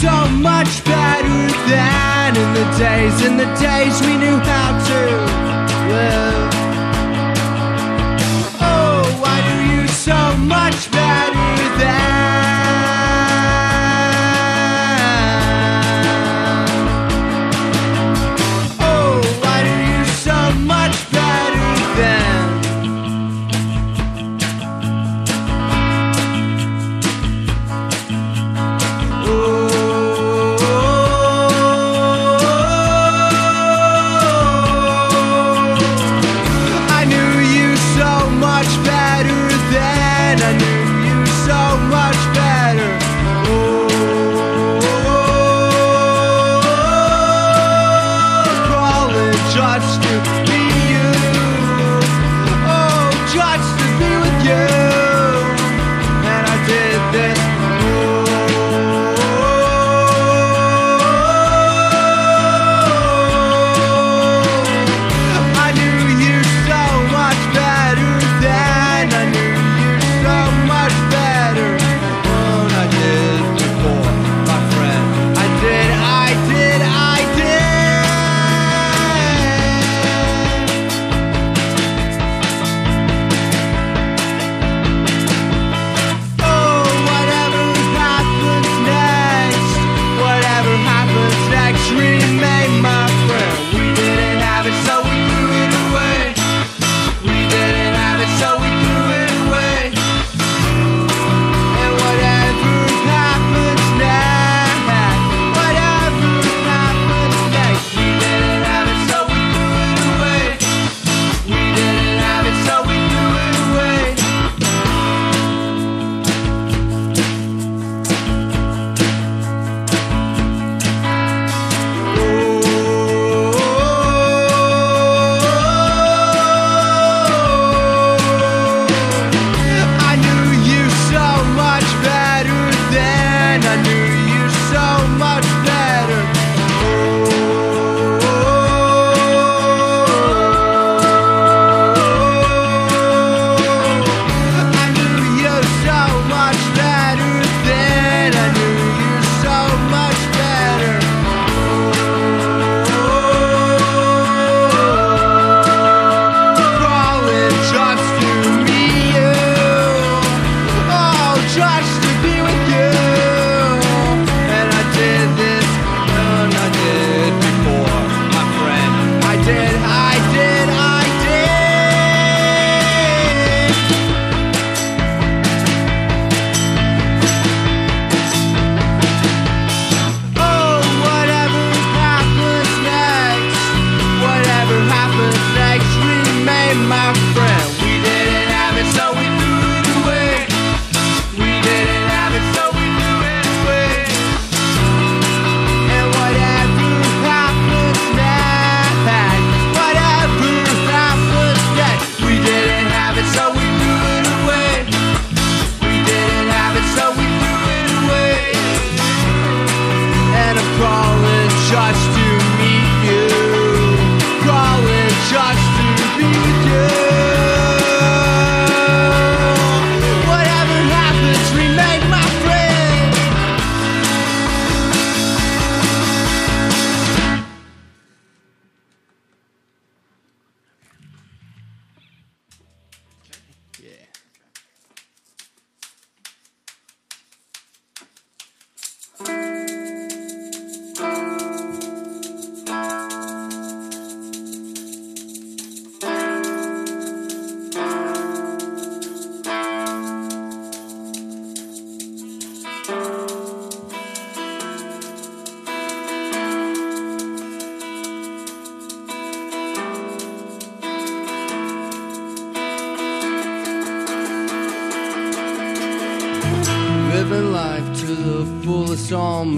so much better than in the days, in the days we knew how to live. Oh, I knew you so much better than.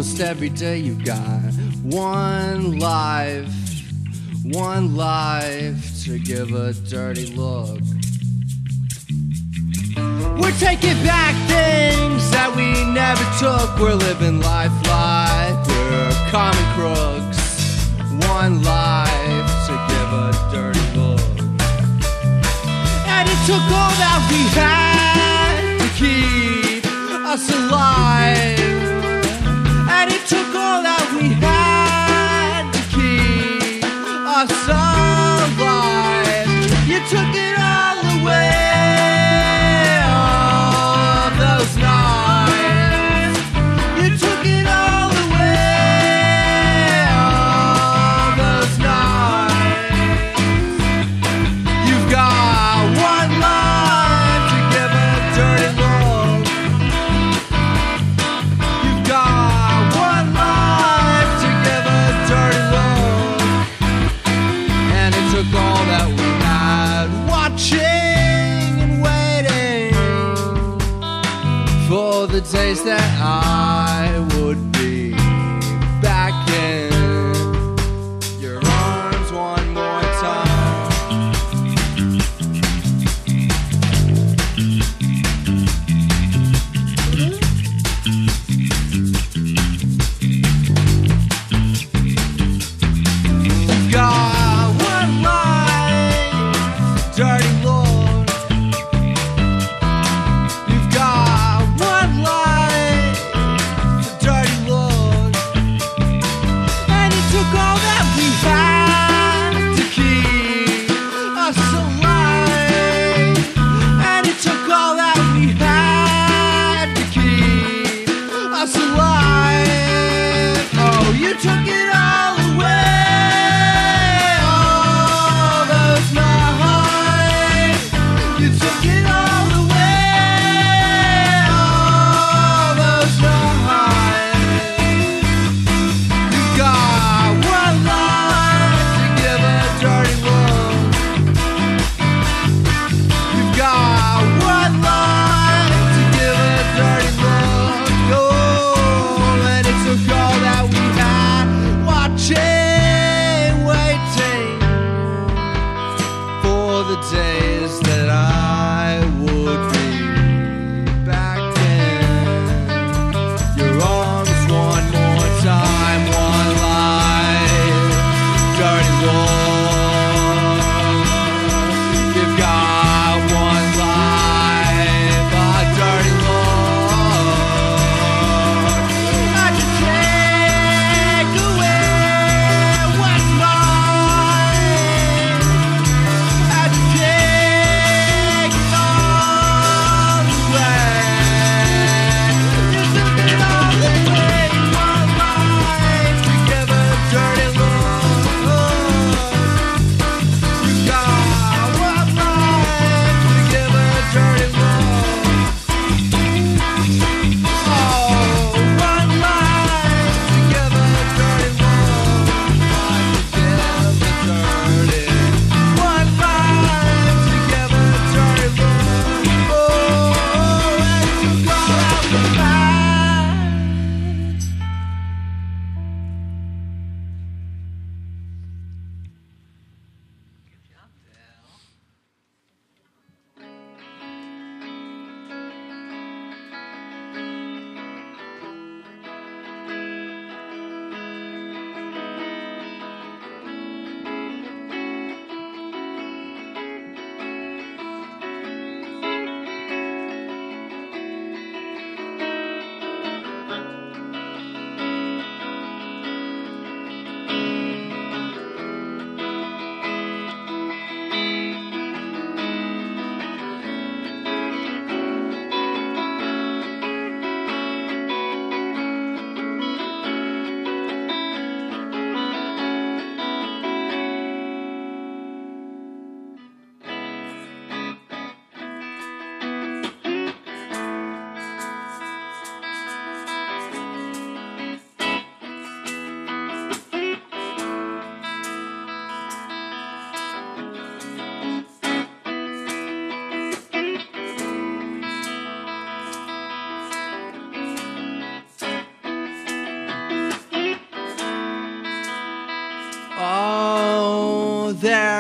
almost every day you've got one life, one life to give a dirty look. We're taking back things that we never took. We're living life like we're common crooks. One life to give a dirty look. And it took all that we had to keep us alive you took it all away.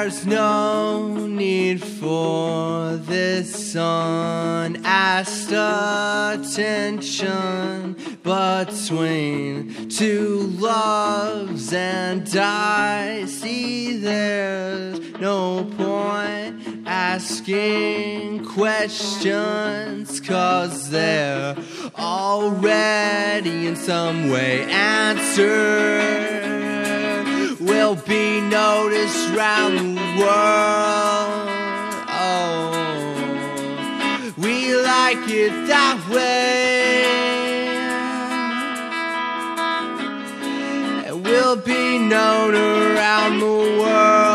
There's no need for this unasked attention between two loves, and I see there's no point asking questions, cause they're already in some way answered notice round the world. Oh, we like it that way. And we'll be known around the world.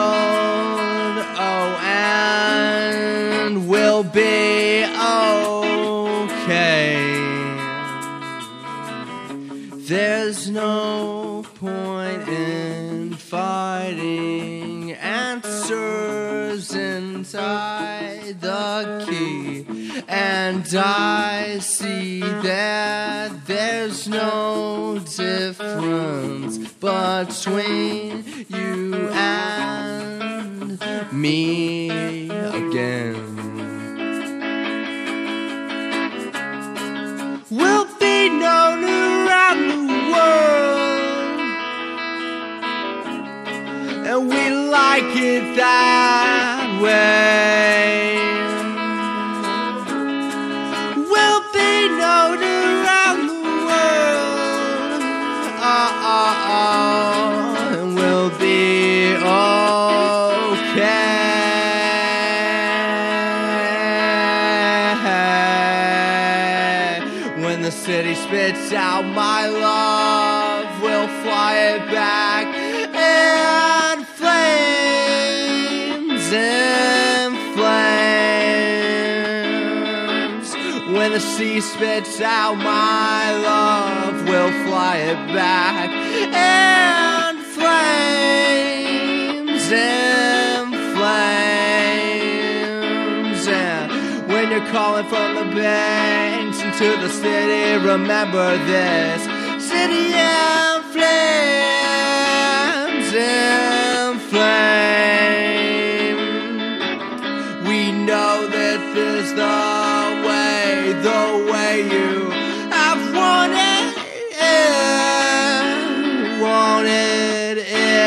I see that there's no difference between you and me again. We'll be known around the world, and we like it that flames, in flames. When the sea spits out my love, we'll fly it back in flames, in flames. And when you're calling from the banks into the city, remember this city in flames, in flames. Know this is the way, the way you have wanted it, wanted it.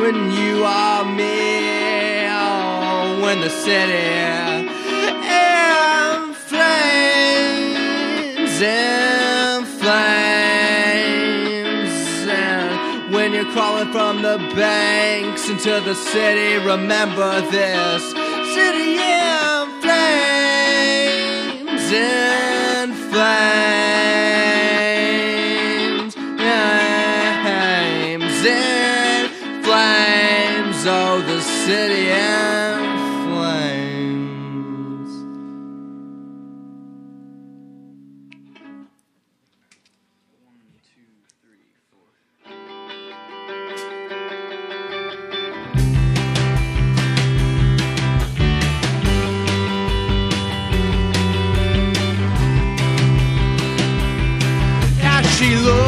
When you are me, oh, when the city in flames, when you're crawling from the banks into the city, remember this. City in flames, in flames, in flames. Oh, the city she looks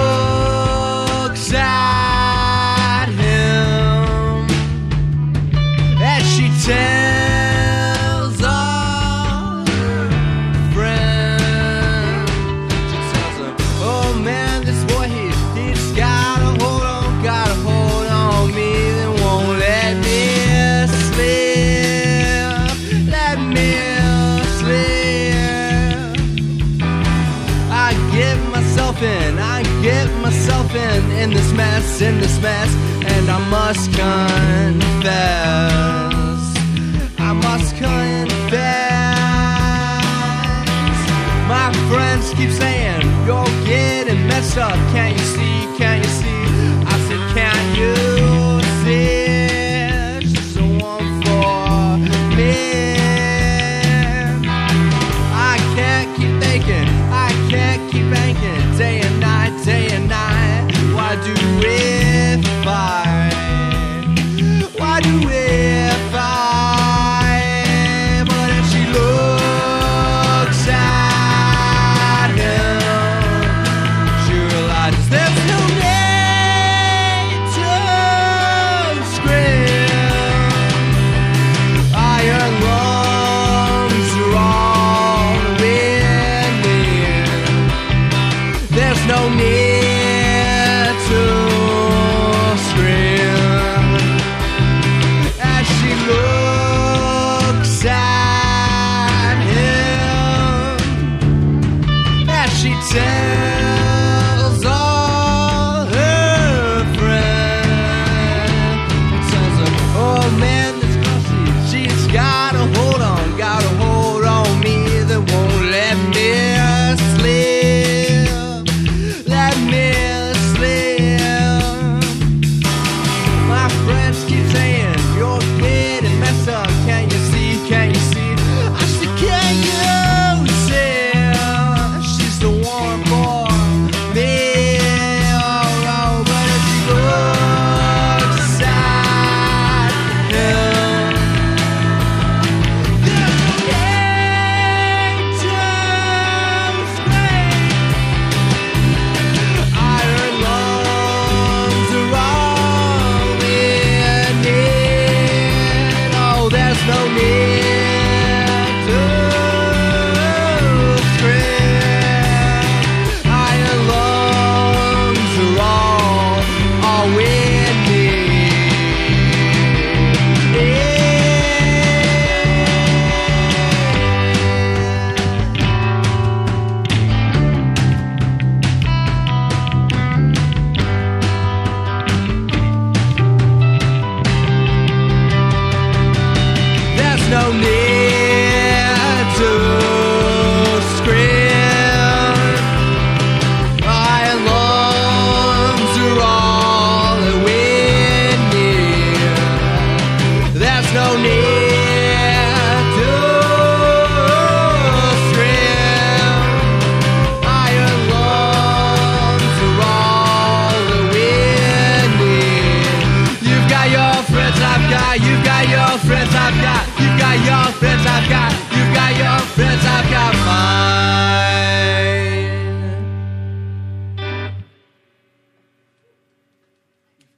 what's in this mess, and I must confess. I must confess. My friends keep saying, You're getting messed up. Can't you see? Can't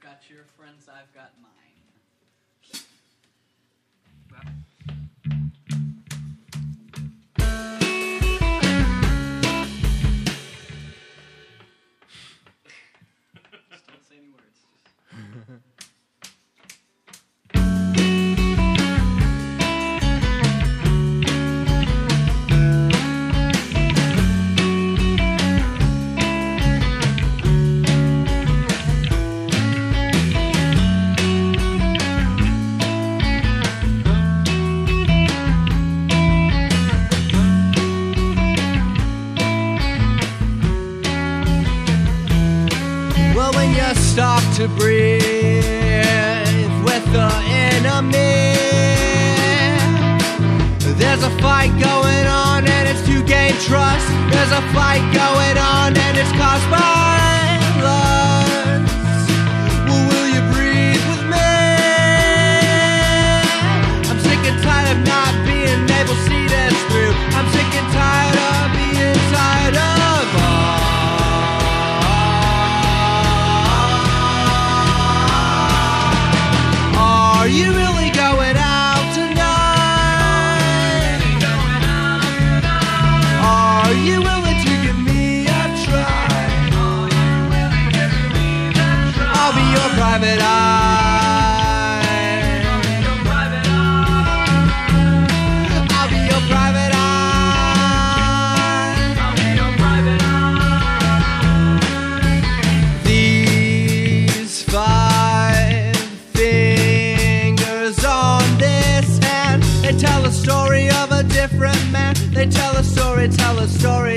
got your friends, I've got mine. Well. fight going on and it's to gain trust. There's a fight going on and it's caused by. tell a story.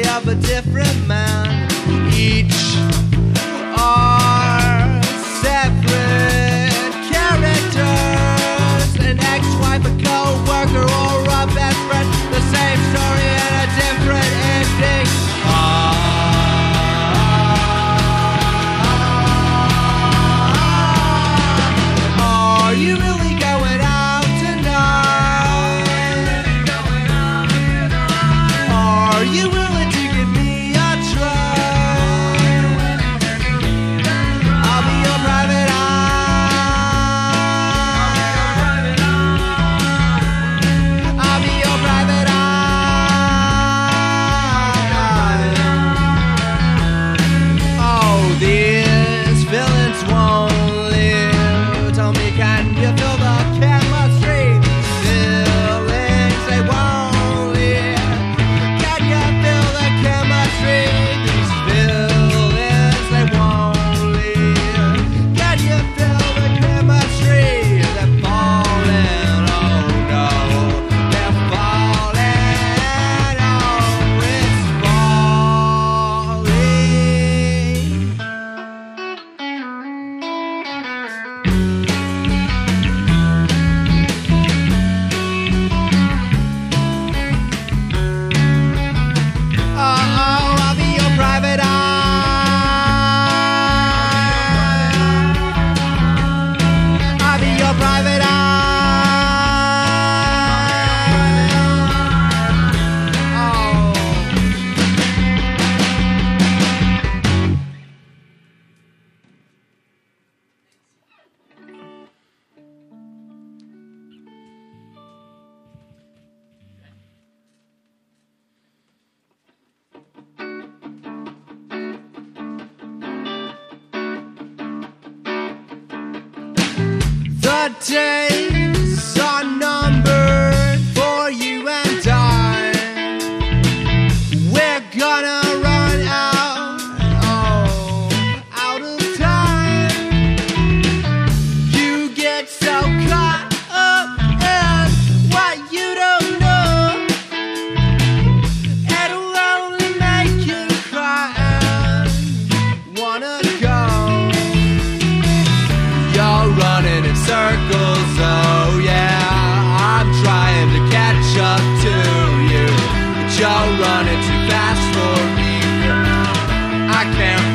day.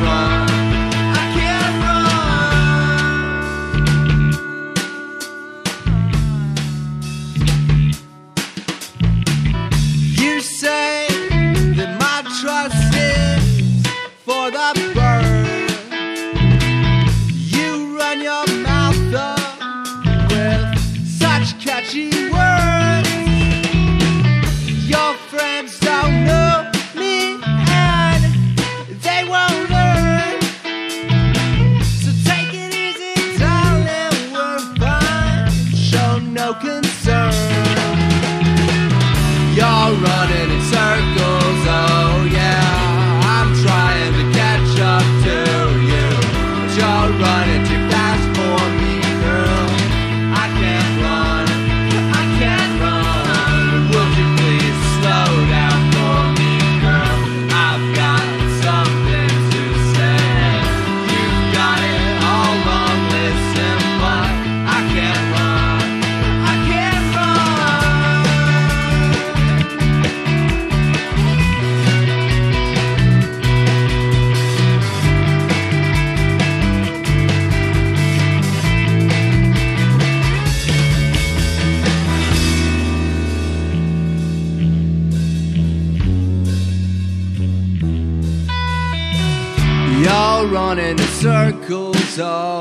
Bye. gonna keep é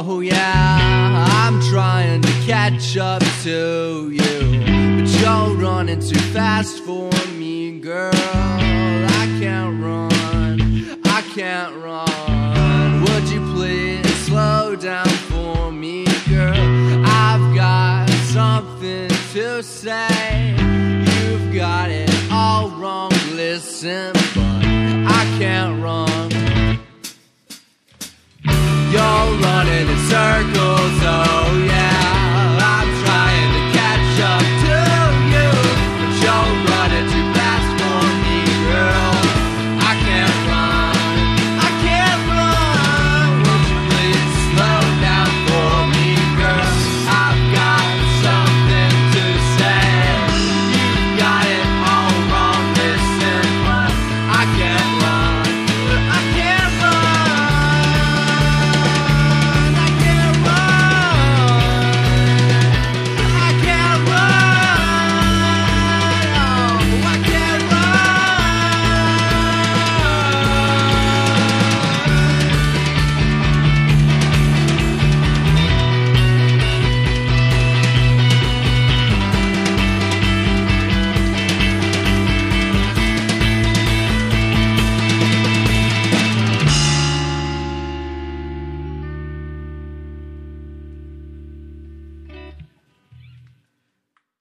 oh yeah. I'm trying to catch up to you, but you're running too fast for me, girl. I can't run, I can't run. Would you please slow down for me, girl? I've got something to say. You've got it all wrong, listen, but I can't run. You're running in circles, oh